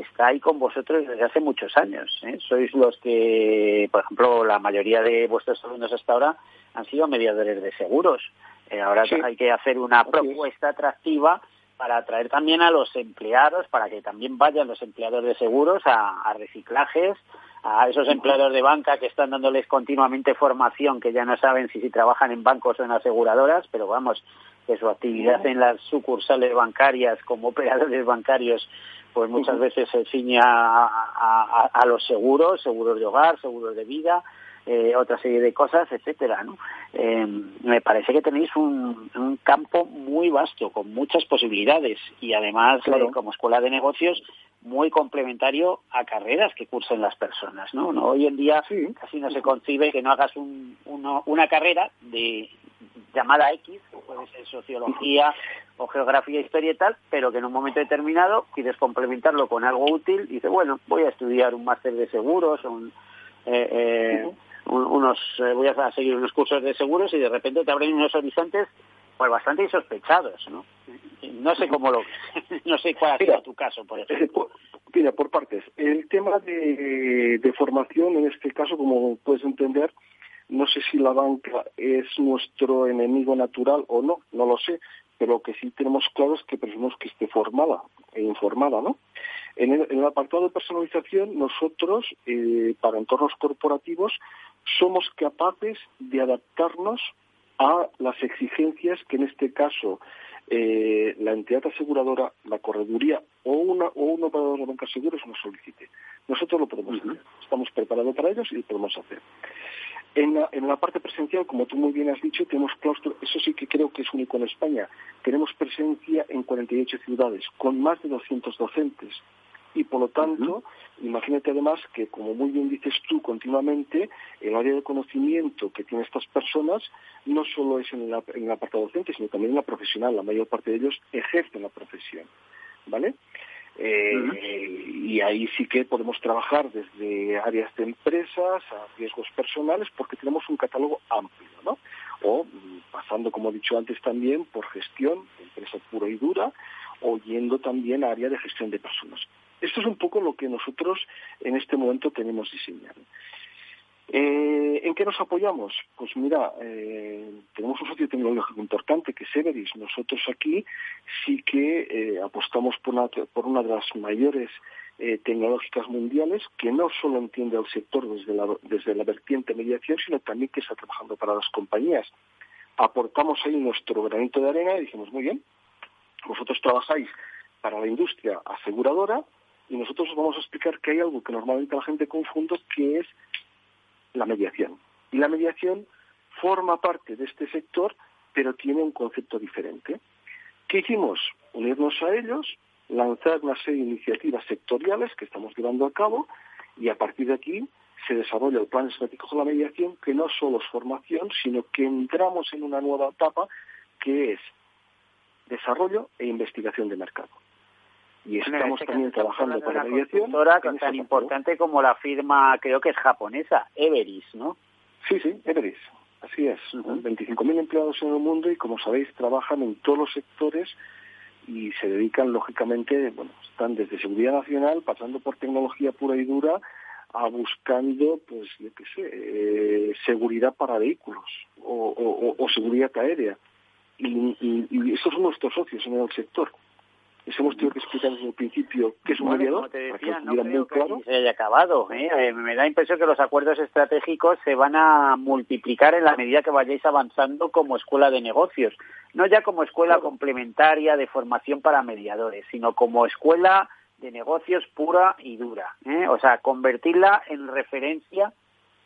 está ahí con vosotros desde hace muchos años. ¿eh? Sois los que, por ejemplo, la mayoría de vuestros alumnos hasta ahora han sido mediadores de seguros. Eh, ahora hay que hacer una propuesta atractiva para atraer también a los empleados, para que también vayan los empleados de seguros a reciclajes, a esos empleados de banca que están dándoles continuamente formación, que ya no saben si, si trabajan en bancos o en aseguradoras, pero vamos, que su actividad en las sucursales bancarias como operadores bancarios, pues muchas veces se ciña a, los seguros, seguros de hogar, seguros de vida, eh, otra serie de cosas, etcétera, ¿no? Eh, me parece que tenéis un, campo muy vasto, con muchas posibilidades y además eh, como escuela de negocios muy complementario a carreras que cursen las personas, ¿no? Hoy en día casi no se concibe que no hagas una carrera de llamada X, puede ser sociología o geografía, historia y tal, pero que en un momento determinado quieres complementarlo con algo útil y dices, bueno, voy a estudiar un máster de seguros o eh, eh, unos, eh, voy a seguir unos cursos de seguros y de repente te abren unos horizontes pues bastante insospechados, ¿no? No sé cómo lo, no sé cuál ha sido tu caso, por ejemplo. Mira, por partes. El tema de, de formación, en este caso, como puedes entender, no sé si la banca es nuestro enemigo natural o no, no lo sé, pero lo que sí tenemos claro es que preferimos que esté formada e informada, ¿no? En el, apartado de personalización, nosotros, eh, para entornos corporativos, somos capaces de adaptarnos a las exigencias que en este caso eh, la entidad aseguradora, la correduría o, una, o un operador de banca seguros nos solicite. Nosotros lo podemos hacer. Estamos preparados para ellos y lo podemos hacer. En la, en la, parte presencial, como tú muy bien has dicho, tenemos claustro, eso sí que creo que es único en España. Tenemos presencia en 48 ciudades, con más de 200 docentes. Y por lo tanto, imagínate además que, como muy bien dices tú continuamente, el área de conocimiento que tienen estas personas no solo es en la, en la parte docente, sino también en la profesional. La mayor parte de ellos ejercen la profesión. ¿Vale? Eh, y ahí sí que podemos trabajar desde áreas de empresas a riesgos personales porque tenemos un catálogo amplio, ¿no? O mm, pasando, como he dicho antes también, por gestión, empresa pura y dura, o yendo también a área de gestión de personas. Esto es un poco lo que nosotros en este momento tenemos diseñado. Eh, ¿En qué nos apoyamos? Pues mira, eh, tenemos un socio tecnológico importante que es Everis. Nosotros aquí sí que eh, apostamos por una, por una de las mayores tecnológicas mundiales que no solo entiende al sector desde la, desde la vertiente mediación, sino también que está trabajando para las compañías. Aportamos ahí nuestro granito de arena y dijimos, muy bien, vosotros trabajáis para la industria aseguradora y nosotros os vamos a explicar que hay algo que normalmente la gente confunde, que es la mediación. Y la mediación forma parte de este sector, pero tiene un concepto diferente. ¿Qué hicimos? Unirnos a ellos, lanzar una serie de iniciativas sectoriales que estamos llevando a cabo y a partir de aquí se desarrolla el plan estratégico de la mediación que no solo es formación, sino que entramos en una nueva etapa que es desarrollo e investigación de mercado y estamos este también trabajando para la mediación. tan importante como la firma, creo que es japonesa, Everis, ¿no? Sí, sí, Everis, así es. 25.000 empleados en el mundo y, como sabéis, trabajan en todos los sectores y se dedican, lógicamente, bueno, están desde seguridad nacional, pasando por tecnología pura y dura, a buscando, pues, yo qué sé, eh, seguridad para vehículos o, seguridad aérea. Y, y esos son nuestros socios en el sector les hemos tenido que explicar desde el principio que es un mediador. Como te decía, no creo que se haya acabado. ¿eh? ¿eh? me da la impresión que los acuerdos estratégicos se van a multiplicar en la medida que vayáis avanzando como escuela de negocios. No ya como escuela complementaria de formación para mediadores, sino como escuela de negocios pura y dura. ¿eh? O sea, convertirla en referencia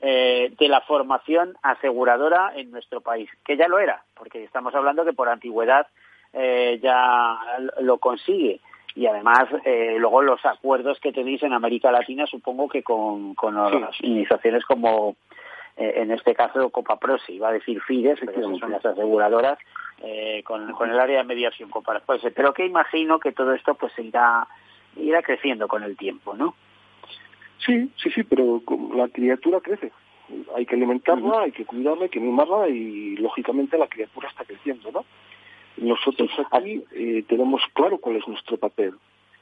eh, de la formación aseguradora en nuestro país, que ya lo era, porque estamos hablando que por antigüedad eh, ya lo consigue. Y además, eh, luego los acuerdos que tenéis en América Latina, supongo que con, con las iniciaciones como, eh, en este caso, Copa Prosi, iba a decir FIDES, pero son las aseguradoras, con, con el área de mediación Copa Prosi. Pero que imagino que todo esto pues irá, irá creciendo con el tiempo, ¿no? Sí, sí, sí, pero la criatura crece. Hay que alimentarla, hay que cuidarla, hay que mimarla y, lógicamente, la criatura está creciendo, ¿no? Nosotros aquí eh, tenemos claro cuál es nuestro papel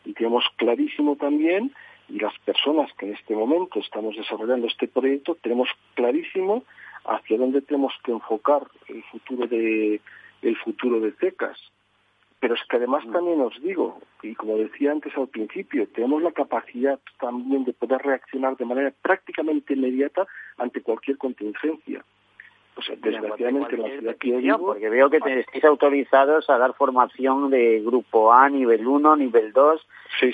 y tenemos clarísimo también, y las personas que en este momento estamos desarrollando este proyecto, tenemos clarísimo hacia dónde tenemos que enfocar el futuro de el futuro de CECAS. Pero es que además mm. también os digo, y como decía antes al principio, tenemos la capacidad también de poder reaccionar de manera prácticamente inmediata ante cualquier contingencia. Sea, desgraciadamente la ciudad que Porque veo que estáis autorizados a dar formación de grupo A, nivel 1, nivel 2,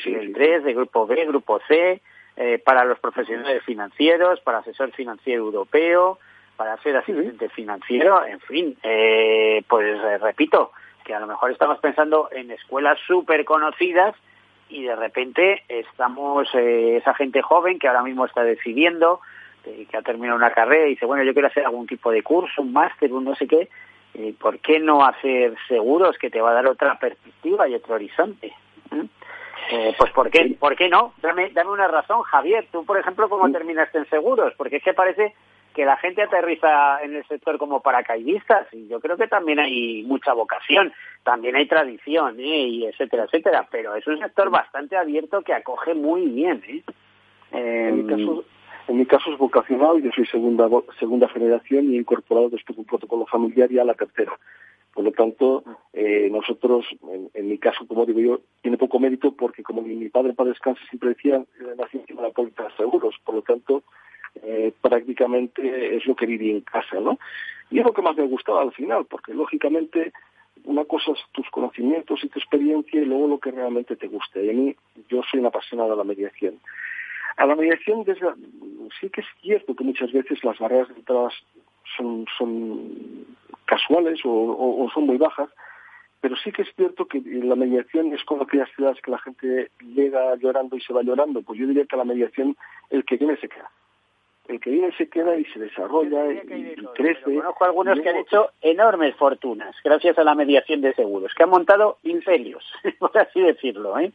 nivel 3, de grupo B, grupo C, eh, para los profesionales financieros, para asesor financiero europeo, para ser asistente financiero, en fin, eh, pues eh, repito, que a lo mejor estamos pensando en escuelas súper conocidas y de repente estamos, esa gente joven que ahora mismo está decidiendo, este, que ha terminado una carrera y dice, bueno, yo quiero hacer algún tipo de curso, un máster, un no sé qué, eh, ¿por qué no hacer seguros que te va a dar otra perspectiva y otro horizonte? ¿Mm? Eh, pues ¿por qué, ¿por qué no? Dame, dame una razón, Javier. Tú, por ejemplo, ¿cómo terminaste en seguros? Porque es que parece que la gente aterriza en el sector como paracaidistas y yo creo que también hay mucha vocación, también hay tradición, ¿eh? y etcétera, etcétera, pero es un sector bastante abierto que acoge muy bien. ¿eh? En, mi caso, en mi caso es vocacional, yo soy segunda segunda generación y he incorporado después un protocolo familiar ya a la tercera. Por lo tanto, eh, nosotros, en, mi caso, como digo yo, tiene poco mérito porque como mi, padre para descanso siempre decía, eh, nací encima de la póliza de seguros. Por lo tanto, eh, prácticamente es lo que viví en casa, ¿no? Y es lo que más me gustaba al final, porque lógicamente una cosa es tus conocimientos y tu experiencia y luego lo que realmente te guste. Y a mí, yo soy una apasionada de la mediación. A la mediación, sí que es cierto que muchas veces las barreras de entrada son, son casuales o, son muy bajas, pero sí que es cierto que la mediación es como aquellas ciudades que la gente llega llorando y se va llorando. Pues yo diría que la mediación, el que viene se queda el que viene se queda y se desarrolla y, crece. Conozco algunos que han hecho enormes fortunas gracias a la mediación de seguros, que han montado imperios, por así decirlo, ¿eh?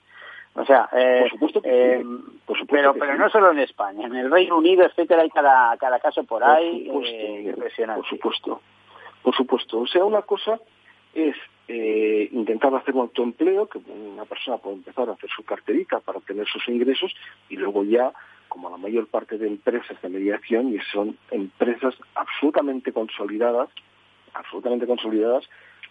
O sea, eh, por supuesto eh, pero, pero no solo en España, en el Reino Unido, etcétera, hay cada, cada caso por, ahí eh, impresionante. Por supuesto, por supuesto. O sea, una cosa es eh, intentar hacer un autoempleo, que una persona puede empezar a hacer su carterita para tener sus ingresos y luego ya como la mayor parte de empresas de mediación, y son empresas absolutamente consolidadas, absolutamente consolidadas,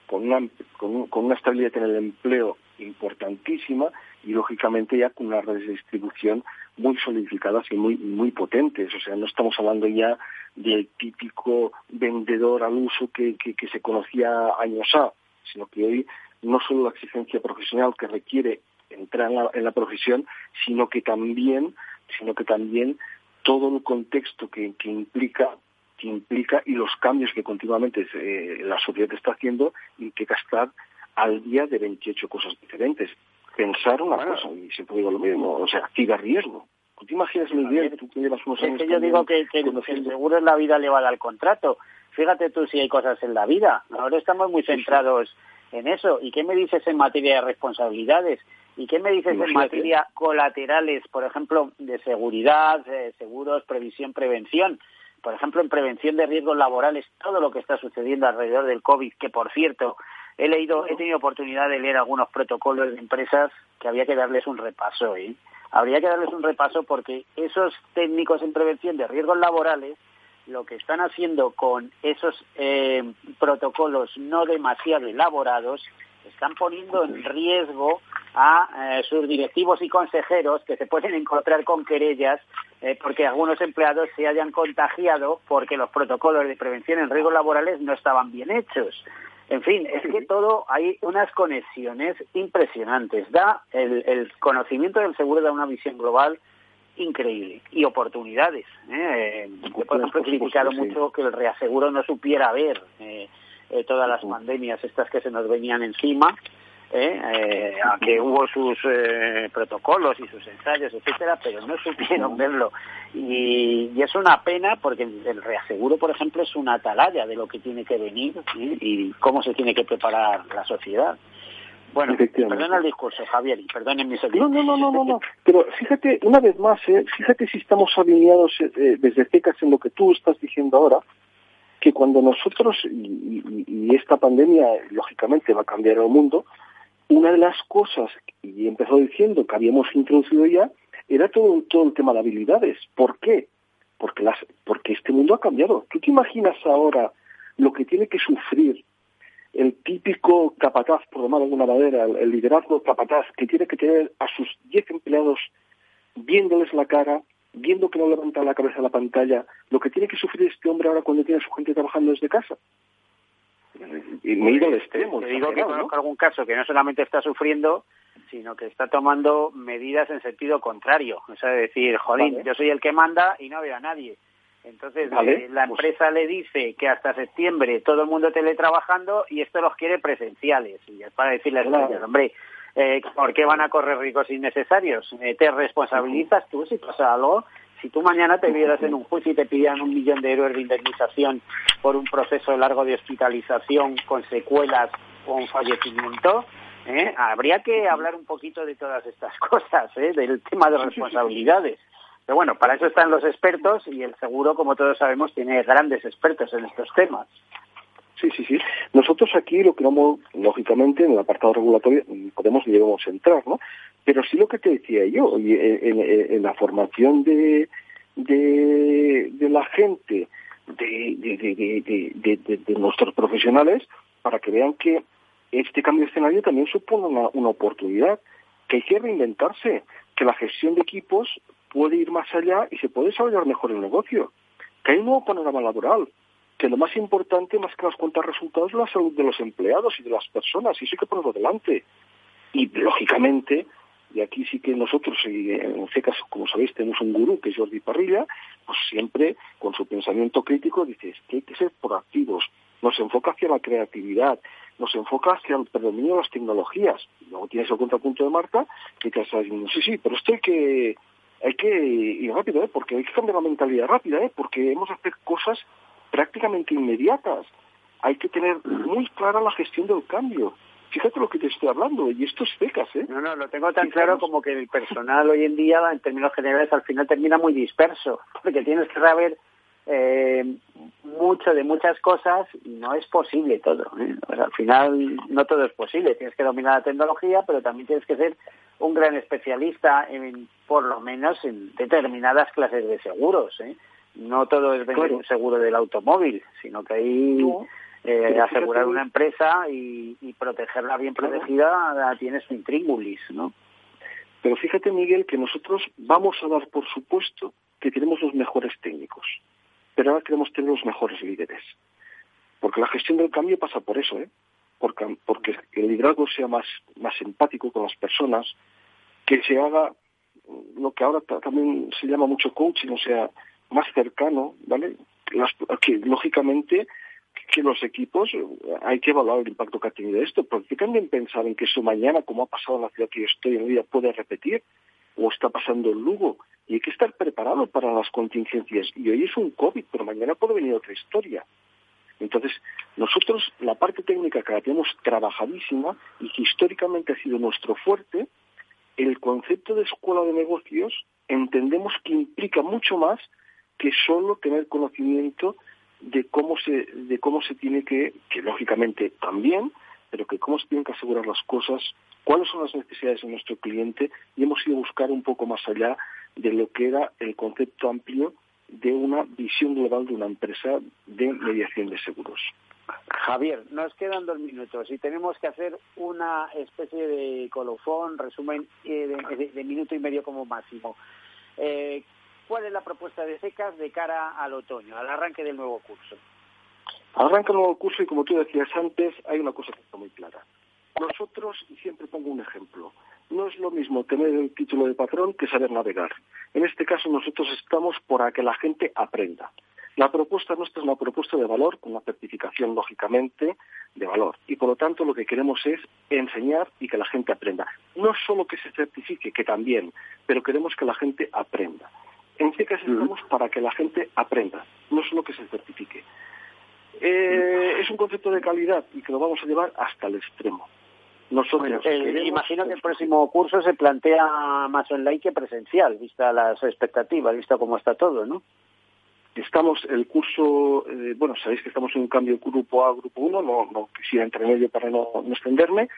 con una, con, una estabilidad en el empleo importantísima y lógicamente ya con unas redes de distribución muy solidificadas y muy muy potentes. O sea, no estamos hablando ya del típico vendedor al uso que, que, se conocía años A, sino que hoy no solo la exigencia profesional que requiere entrar en la, en la profesión, sino que también sino que también todo el contexto que, implica que implica y los cambios que continuamente eh, la sociedad está haciendo y que estar al día de 28 cosas diferentes. Pensar una cosa, y siempre digo lo mismo, o sea, activa riesgo. ¿Tú te imaginas el día que tú llevas unos años? Es que yo digo que, que, el seguro en la vida le va al contrato. Fíjate tú si hay cosas en la vida. Ahora estamos muy centrados en eso. ¿Y qué me dices en materia de responsabilidades? ¿Y qué me dices en materia colaterales, por ejemplo, de seguridad, seguros, previsión, prevención? Por ejemplo, en prevención de riesgos laborales, todo lo que está sucediendo alrededor del COVID, que por cierto, he leído, he tenido oportunidad de leer algunos protocolos de empresas que había que darles un repaso, ¿eh? Habría que darles un repaso porque esos técnicos en prevención de riesgos laborales lo que están haciendo con esos eh, protocolos no demasiado elaborados están poniendo en riesgo a eh, sus directivos y consejeros que se pueden encontrar con querellas eh, porque algunos empleados se hayan contagiado porque los protocolos de prevención en riesgos laborales no estaban bien hechos. En fin, es que todo hay unas conexiones impresionantes. Da el, el conocimiento del seguro da una visión global increíble y oportunidades. ¿eh? Yo, por ejemplo, he criticado mucho que el reaseguro no supiera ver eh, eh, todas las pandemias estas que se nos venían encima, ¿eh? eh que hubo sus eh, protocolos y sus ensayos, etcétera, pero no supieron verlo. Y, y, es una pena porque el reaseguro, por ejemplo, es una atalaya de lo que tiene que venir y cómo se tiene que preparar la sociedad. Bueno, perdona el discurso, Javier, y perdonen mis no, no, no, no, no, pero fíjate, una vez más, ¿eh? fíjate si estamos alineados eh, desde CECAS en lo que tú estás diciendo ahora, que cuando nosotros, y, esta pandemia lógicamente va a cambiar el mundo, una de las cosas, y empezó diciendo que habíamos introducido ya, era todo, todo el tema de habilidades. ¿Por qué? Porque, las, porque este mundo ha cambiado. ¿Tú te imaginas ahora lo que tiene que sufrir el típico capataz, por llamar de alguna manera, el, liderazgo capataz, que tiene que tener a sus 10 empleados viéndoles la cara, viendo que no levanta la cabeza a la pantalla, lo que tiene que sufrir este hombre ahora cuando tiene a su gente trabajando desde casa. Y me he ido al extremo. Te digo que conozco algún caso que no solamente está sufriendo, sino que está tomando medidas en sentido contrario. O sea, decir, jolín, yo soy el que manda y no veo a nadie. Entonces eh, la pues empresa le dice que hasta septiembre todo el mundo teletrabajando y esto los quiere presenciales. Y es para decirles, hombre, eh, ¿por qué van a correr ricos innecesarios? Eh, ¿Te responsabilizas tú si pasa algo? Si tú mañana te vieras en un juicio y te pidieran un millón de euros de indemnización por un proceso largo de hospitalización con secuelas o un fallecimiento, ¿eh? habría que hablar un poquito de todas estas cosas, ¿eh? del tema de responsabilidades Pero bueno, para eso están los expertos y el seguro, como todos sabemos, tiene grandes expertos en estos temas. Sí, sí, sí. Nosotros aquí lo que vamos, lógicamente, en el apartado regulatorio podemos y debemos entrar, ¿no? Pero sí lo que te decía yo, en, la formación de, de, la gente, de, de, nuestros profesionales, para que vean que este cambio de escenario también supone una, una oportunidad, que hay que reinventarse, que la gestión de equipos puede ir más allá y se puede desarrollar mejor el negocio, que hay un nuevo panorama laboral, que lo más importante, más que las cuentas resultados, es la salud de los empleados y de las personas, y eso hay que ponerlo delante. Y, lógicamente, y aquí sí que nosotros, en CECAS, como sabéis, tenemos un gurú que es Jordi Parrilla, pues siempre con su pensamiento crítico dice que hay que ser proactivos, nos enfoca hacia la creatividad, nos enfoca hacia el predominio de las tecnologías. Y luego tienes el contrapunto de Marta, que te está diciendo, sí, sí, pero esto hay que, hay que ir rápido, ¿eh? porque hay que cambiar la mentalidad rápida, ¿eh? porque hemos de hacer cosas prácticamente inmediatas. Hay que tener muy clara la gestión del cambio. Fíjate lo que te estoy hablando, y esto es becas, ¿eh? No, no, lo tengo tan claro como que el personal hoy en día, en términos generales, al final termina muy disperso, porque tienes que saber eh, mucho de muchas cosas y no es posible todo. ¿eh? al final no todo es posible. Tienes que dominar la tecnología, pero también tienes que ser un gran especialista, en, por lo menos en determinadas clases de seguros. ¿eh? No todo es vender un seguro del automóvil, sino que ahí eh, asegurar una empresa y, protegerla bien protegida tiene su intríngulis, ¿no? Pero fíjate, Miguel, que nosotros vamos a dar por supuesto que tenemos los mejores técnicos, pero ahora queremos tener los mejores líderes. Porque la gestión del cambio pasa por eso, ¿eh? Porque, porque el liderazgo sea más, más empático con las personas, que se haga lo que ahora también se llama mucho coaching, o sea, más cercano, ¿vale? que lógicamente que los equipos hay que evaluar el impacto que ha tenido esto, porque también pensar en que eso mañana, como ha pasado en la ciudad que yo estoy en día, puede repetir, o está pasando en Lugo, y hay que estar preparado para las contingencias. Y hoy es un COVID, pero mañana puede venir otra historia. Entonces, nosotros la parte técnica que la tenemos trabajadísima y que históricamente ha sido nuestro fuerte, el concepto de escuela de negocios entendemos que implica mucho más que solo tener conocimiento de cómo se, de cómo se tiene que, que lógicamente también, pero que cómo se tienen que asegurar las cosas, cuáles son las necesidades de nuestro cliente y hemos ido a buscar un poco más allá de lo que era el concepto amplio de una visión global de una empresa de mediación de seguros. Javier, nos quedan dos minutos y tenemos que hacer una especie de colofón, resumen eh, de, minuto y medio como máximo. Eh, ¿Cuál es la propuesta de SECAS de cara al otoño, al arranque del nuevo curso? Al arranque del nuevo curso, y como tú decías antes, hay una cosa que está muy clara. Nosotros, y siempre pongo un ejemplo, no es lo mismo tener el título de patrón que saber navegar. En este caso, nosotros estamos para que la gente aprenda. La propuesta nuestra es una propuesta de valor, una certificación, lógicamente, de valor. Y por lo tanto, lo que queremos es enseñar y que la gente aprenda. No solo que se certifique, que también, pero queremos que la gente aprenda. En CECAS estamos para que la gente aprenda, no solo que se certifique. Eh, es un concepto de calidad y que lo vamos a llevar hasta el extremo. Nosotros imagino que el próximo curso se plantea más online que presencial, vista las expectativas, vista cómo está todo, ¿no? Estamos, el curso, eh, bueno, sabéis que estamos en un cambio grupo A, grupo 1, no, no quisiera entrar en medio para no, no extenderme,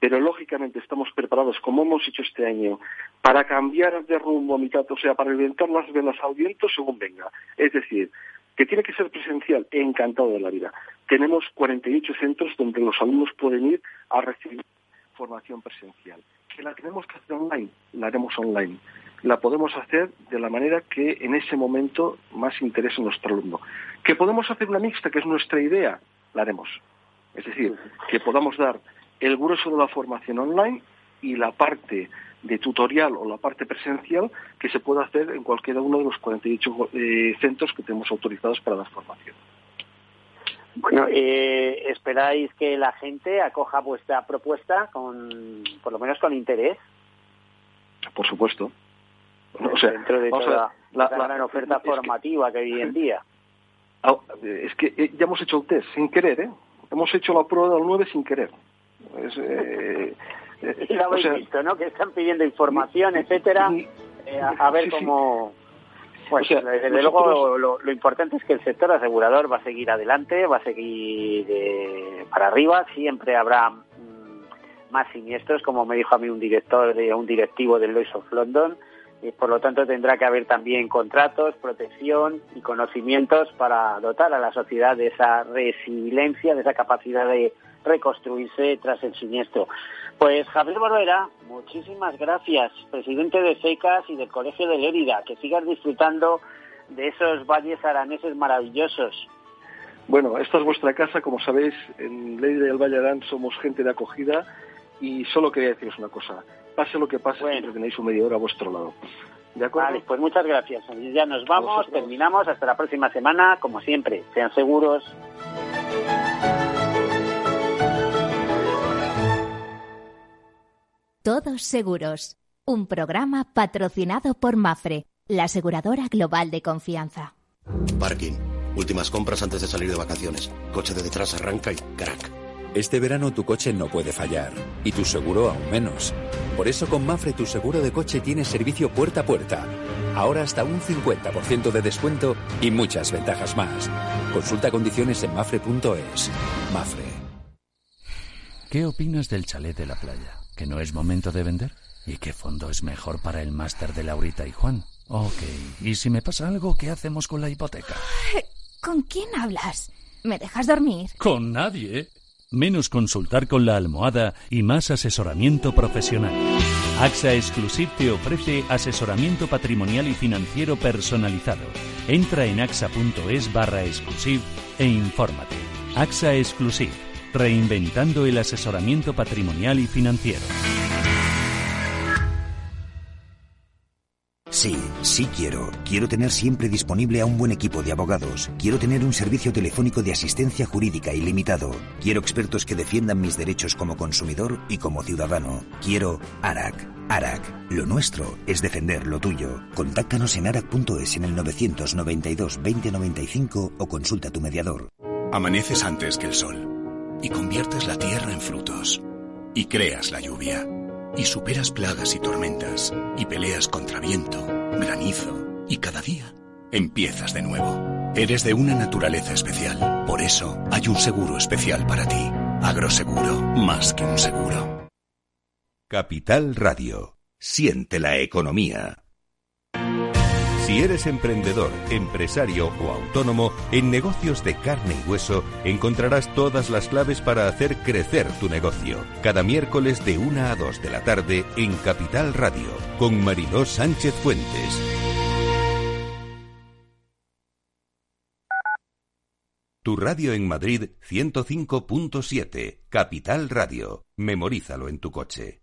pero lógicamente estamos preparados, como hemos hecho este año, para cambiar de rumbo a mitad, o sea, para inventar las velas al viento según venga. Es decir, que tiene que ser presencial, encantado de la vida. Tenemos 48 centros donde los alumnos pueden ir a recibir formación presencial. Que la tenemos que hacer online, la haremos online. La podemos hacer de la manera que en ese momento más interese a nuestro alumno. Que podemos hacer una mixta, que es nuestra idea, la haremos. Es decir, que podamos dar el grueso de la formación online y la parte de tutorial o la parte presencial que se puede hacer en cualquiera uno de los 48 eh, centros que tenemos autorizados para la formación. Bueno, eh, ¿esperáis que la gente acoja vuestra propuesta con, por lo menos con interés? Por supuesto. Dentro de toda la, gran oferta formativa que, hay hoy en día. Ah, es que eh, ya hemos hecho el test sin querer, ¿eh? Hemos hecho la prueba del 9 sin querer. Es, eh, lo habéis visto, ¿no? Que están pidiendo información, etcétera, eh, a, ver cómo... Pues, desde luego lo, importante es que el sector asegurador va a seguir adelante, va a seguir eh, para arriba, siempre habrá mm, más siniestros, como me dijo a mí un director de un directivo del Lloyd's of London, y por lo tanto tendrá que haber también contratos, protección y conocimientos para dotar a la sociedad de esa resiliencia, de esa capacidad de reconstruirse tras el siniestro. Pues Javier Barbera, muchísimas gracias, presidente de SECAS y del Colegio de Lérida, que sigas disfrutando de esos valles araneses maravillosos. Bueno, esta es vuestra casa, como sabéis, en Lérida y el Valle Arán somos gente de acogida y solo quería deciros una cosa, pase lo que pase, siempre tenéis un medidor a vuestro lado. ¿De acuerdo? Vale, pues muchas gracias. Ya nos vamos, terminamos, hasta la próxima semana, como siempre, sean seguros. Todos Seguros, un programa patrocinado por Mafre, la aseguradora global de confianza. Parking. Últimas compras antes de salir de vacaciones. Coche de detrás arranca y crack. Este verano tu coche no puede fallar y tu seguro aún menos. Por eso con Mafre tu seguro de coche tiene servicio puerta a puerta. Ahora hasta un 50% de descuento y muchas ventajas más. Consulta condiciones en mafre.es. Mafre. ¿Qué opinas del chalet de la playa? ¿Que no es momento de vender? ¿Y qué fondo es mejor para el máster de Laurita y Juan? Ok, ¿y si me pasa algo, qué hacemos con la hipoteca? ¿Con quién hablas? ¿Me dejas dormir? Con nadie. Menos consultar con la almohada y más asesoramiento profesional. AXA Exclusive te ofrece asesoramiento patrimonial y financiero personalizado. Entra en axa.es barra exclusive e infórmate. AXA Exclusive Reinventando el asesoramiento patrimonial y financiero. Sí, sí quiero. Quiero tener siempre disponible a un buen equipo de abogados. Quiero tener un servicio telefónico de asistencia jurídica ilimitado. Quiero expertos que defiendan mis derechos como consumidor y como ciudadano. Quiero ARAC. ARAC. Lo nuestro es defender lo tuyo. Contáctanos en arac.es en el 992 2095 o consulta a tu mediador. Amaneces antes que el sol y conviertes la tierra en frutos, y creas la lluvia, y superas plagas y tormentas, y peleas contra viento, granizo, y cada día empiezas de nuevo. Eres de una naturaleza especial, por eso hay un seguro especial para ti. Agroseguro, más que un seguro. Capital Radio. Siente la economía. Si eres emprendedor, empresario o autónomo, en negocios de carne y hueso encontrarás todas las claves para hacer crecer tu negocio. Cada miércoles de 1 a 2 de la tarde en Capital Radio, con Mariló Sánchez Fuentes. Tu radio en Madrid 105.7, Capital Radio. Memorízalo en tu coche.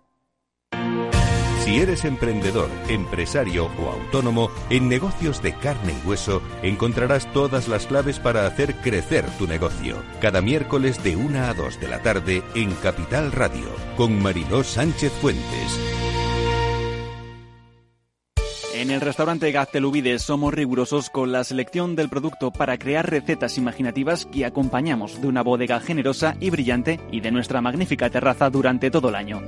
Si eres emprendedor, empresario o autónomo, en negocios de carne y hueso encontrarás todas las claves para hacer crecer tu negocio. Cada miércoles de 1 a 2 de la tarde en Capital Radio, con Mariló Sánchez Fuentes. En el restaurante Gaztelubides somos rigurosos con la selección del producto para crear recetas imaginativas que acompañamos de una bodega generosa y brillante y de nuestra magnífica terraza durante todo el año.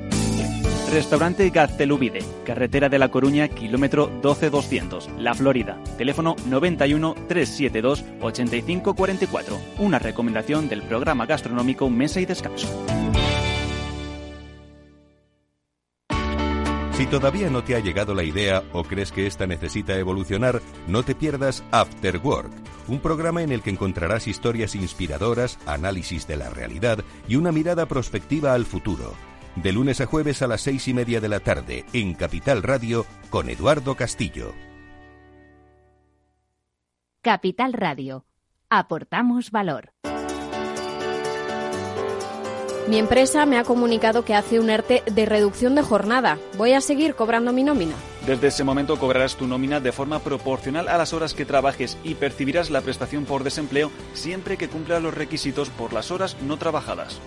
Restaurante Gaztelubide, carretera de La Coruña, kilómetro 12200, La Florida. Teléfono 91 372 8544. Una recomendación del programa gastronómico Mesa y Descanso. Si todavía no te ha llegado la idea o crees que esta necesita evolucionar, no te pierdas After Work, un programa en el que encontrarás historias inspiradoras, análisis de la realidad y una mirada prospectiva al futuro de lunes a jueves a las seis y media de la tarde en Capital Radio con Eduardo Castillo. Capital Radio. Aportamos valor. Mi empresa me ha comunicado que hace un ERTE de reducción de jornada. ¿Voy a seguir cobrando mi nómina? Desde ese momento cobrarás tu nómina de forma proporcional a las horas que trabajes y percibirás la prestación por desempleo siempre que cumpla los requisitos por las horas no trabajadas.